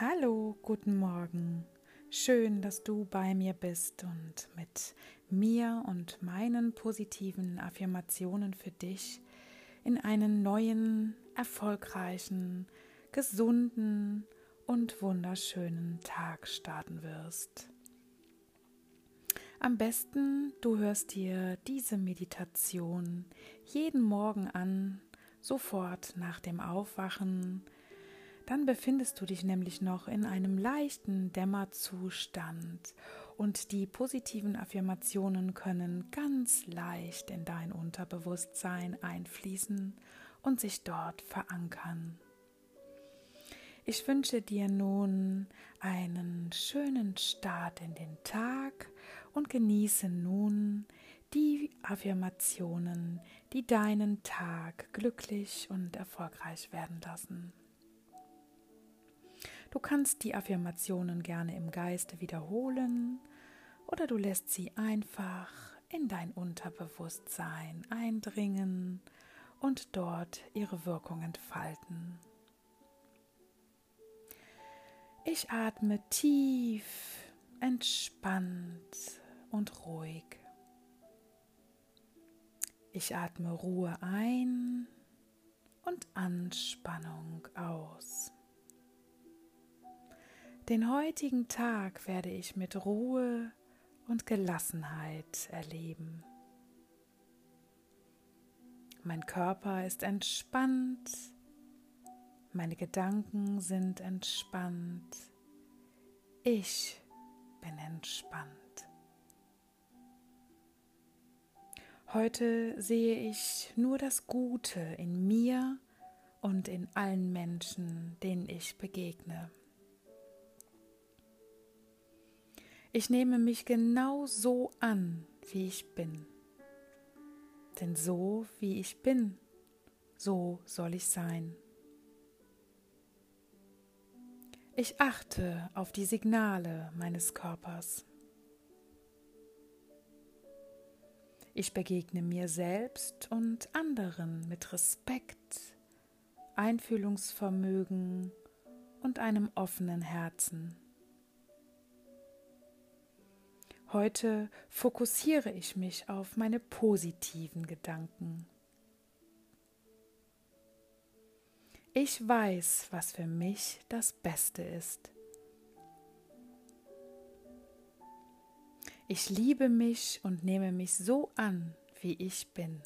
Hallo, guten Morgen. Schön, dass du bei mir bist und mit mir und meinen positiven Affirmationen für dich in einen neuen, erfolgreichen, gesunden und wunderschönen Tag starten wirst. Am besten du hörst dir diese Meditation jeden Morgen an, sofort nach dem Aufwachen, dann befindest du dich nämlich noch in einem leichten Dämmerzustand und die positiven Affirmationen können ganz leicht in dein Unterbewusstsein einfließen und sich dort verankern. Ich wünsche dir nun einen schönen Start in den Tag und genieße nun die Affirmationen, die deinen Tag glücklich und erfolgreich werden lassen. Du kannst die Affirmationen gerne im Geiste wiederholen oder du lässt sie einfach in dein Unterbewusstsein eindringen und dort ihre Wirkung entfalten. Ich atme tief, entspannt und ruhig. Ich atme Ruhe ein und Anspannung aus. Den heutigen Tag werde ich mit Ruhe und Gelassenheit erleben. Mein Körper ist entspannt, meine Gedanken sind entspannt, ich bin entspannt. Heute sehe ich nur das Gute in mir und in allen Menschen, denen ich begegne. Ich nehme mich genau so an, wie ich bin. Denn so wie ich bin, so soll ich sein. Ich achte auf die Signale meines Körpers. Ich begegne mir selbst und anderen mit Respekt, Einfühlungsvermögen und einem offenen Herzen. Heute fokussiere ich mich auf meine positiven Gedanken. Ich weiß, was für mich das Beste ist. Ich liebe mich und nehme mich so an, wie ich bin.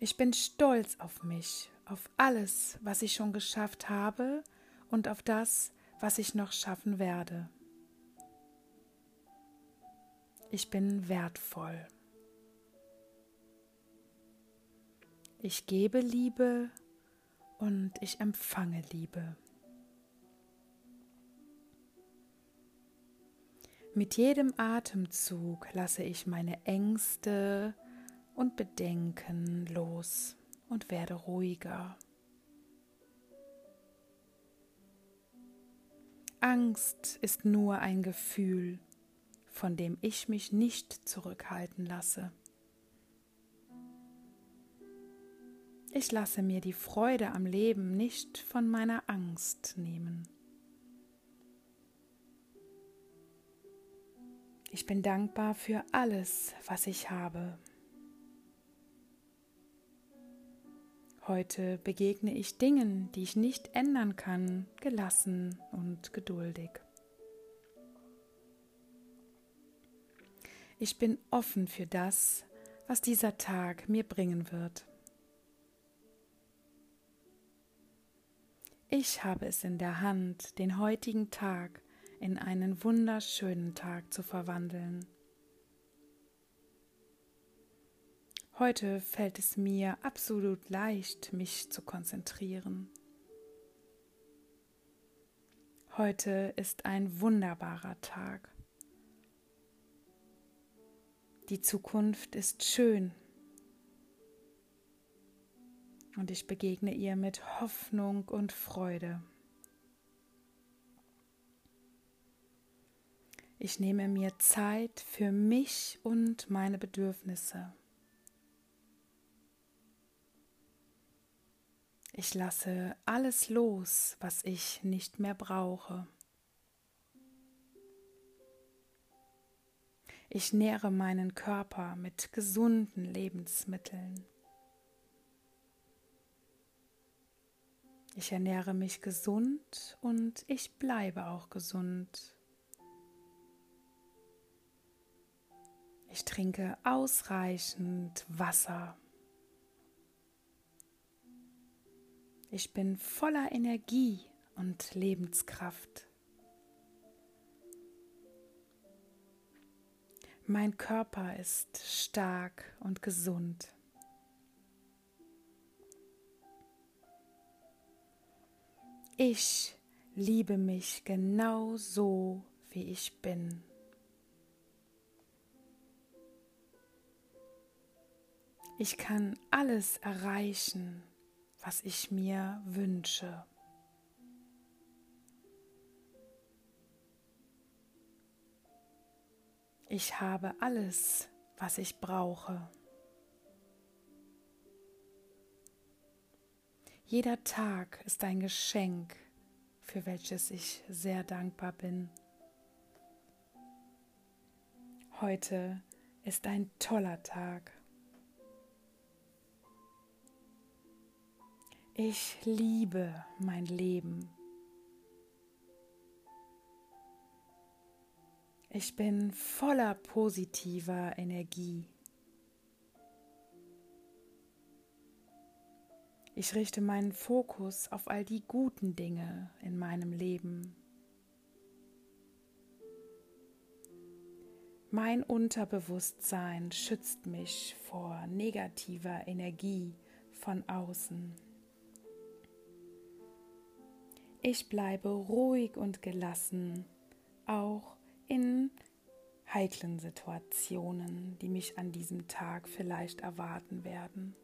Ich bin stolz auf mich, auf alles, was ich schon geschafft habe und auf das, was ich noch schaffen werde. Ich bin wertvoll. Ich gebe Liebe und ich empfange Liebe. Mit jedem Atemzug lasse ich meine Ängste und Bedenken los und werde ruhiger. Angst ist nur ein Gefühl von dem ich mich nicht zurückhalten lasse. Ich lasse mir die Freude am Leben nicht von meiner Angst nehmen. Ich bin dankbar für alles, was ich habe. Heute begegne ich Dingen, die ich nicht ändern kann, gelassen und geduldig. Ich bin offen für das, was dieser Tag mir bringen wird. Ich habe es in der Hand, den heutigen Tag in einen wunderschönen Tag zu verwandeln. Heute fällt es mir absolut leicht, mich zu konzentrieren. Heute ist ein wunderbarer Tag. Die Zukunft ist schön. Und ich begegne ihr mit Hoffnung und Freude. Ich nehme mir Zeit für mich und meine Bedürfnisse. Ich lasse alles los, was ich nicht mehr brauche. Ich nähre meinen Körper mit gesunden Lebensmitteln. Ich ernähre mich gesund und ich bleibe auch gesund. Ich trinke ausreichend Wasser. Ich bin voller Energie und Lebenskraft. Mein Körper ist stark und gesund. Ich liebe mich genau so, wie ich bin. Ich kann alles erreichen, was ich mir wünsche. Ich habe alles, was ich brauche. Jeder Tag ist ein Geschenk, für welches ich sehr dankbar bin. Heute ist ein toller Tag. Ich liebe mein Leben. Ich bin voller positiver Energie. Ich richte meinen Fokus auf all die guten Dinge in meinem Leben. Mein Unterbewusstsein schützt mich vor negativer Energie von außen. Ich bleibe ruhig und gelassen, auch in heiklen Situationen, die mich an diesem Tag vielleicht erwarten werden.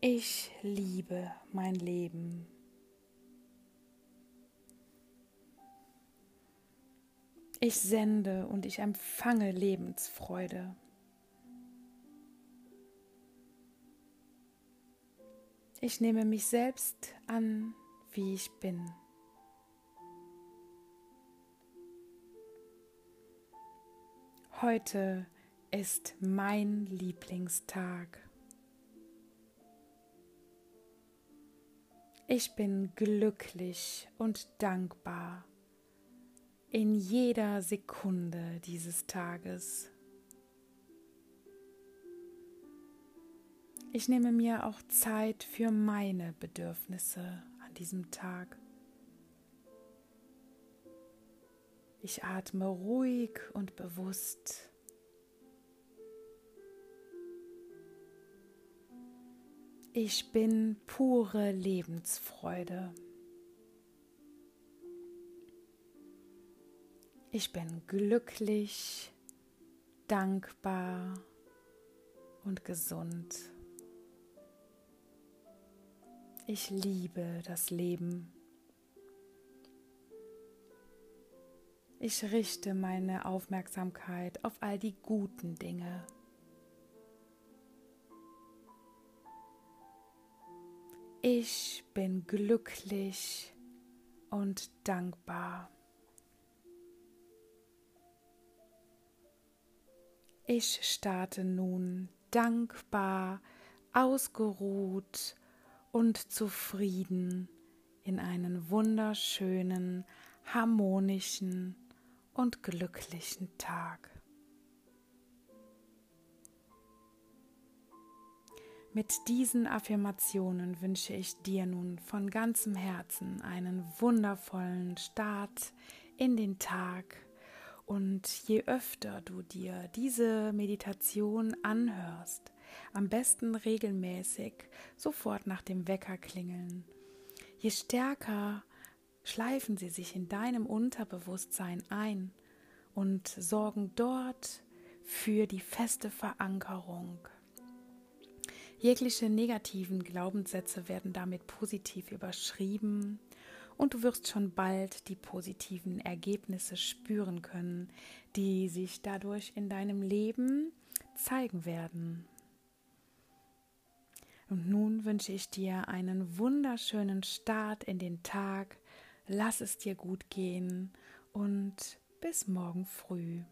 Ich liebe mein Leben. Ich sende und ich empfange Lebensfreude. Ich nehme mich selbst an, wie ich bin. Heute ist mein Lieblingstag. Ich bin glücklich und dankbar in jeder Sekunde dieses Tages. Ich nehme mir auch Zeit für meine Bedürfnisse an diesem Tag. Ich atme ruhig und bewusst. Ich bin pure Lebensfreude. Ich bin glücklich, dankbar und gesund. Ich liebe das Leben. Ich richte meine Aufmerksamkeit auf all die guten Dinge. Ich bin glücklich und dankbar. Ich starte nun dankbar, ausgeruht und zufrieden in einen wunderschönen, harmonischen und glücklichen Tag. Mit diesen Affirmationen wünsche ich dir nun von ganzem Herzen einen wundervollen Start in den Tag. Und je öfter du dir diese Meditation anhörst, am besten regelmäßig, sofort nach dem Wecker klingeln. Je stärker schleifen sie sich in deinem Unterbewusstsein ein und sorgen dort für die feste Verankerung. Jegliche negativen Glaubenssätze werden damit positiv überschrieben und du wirst schon bald die positiven Ergebnisse spüren können, die sich dadurch in deinem Leben zeigen werden. Und nun wünsche ich dir einen wunderschönen Start in den Tag. Lass es dir gut gehen und bis morgen früh.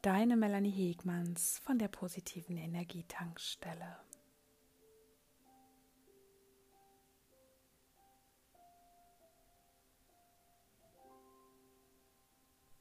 Deine Melanie Hegmanns von der positiven Energietankstelle.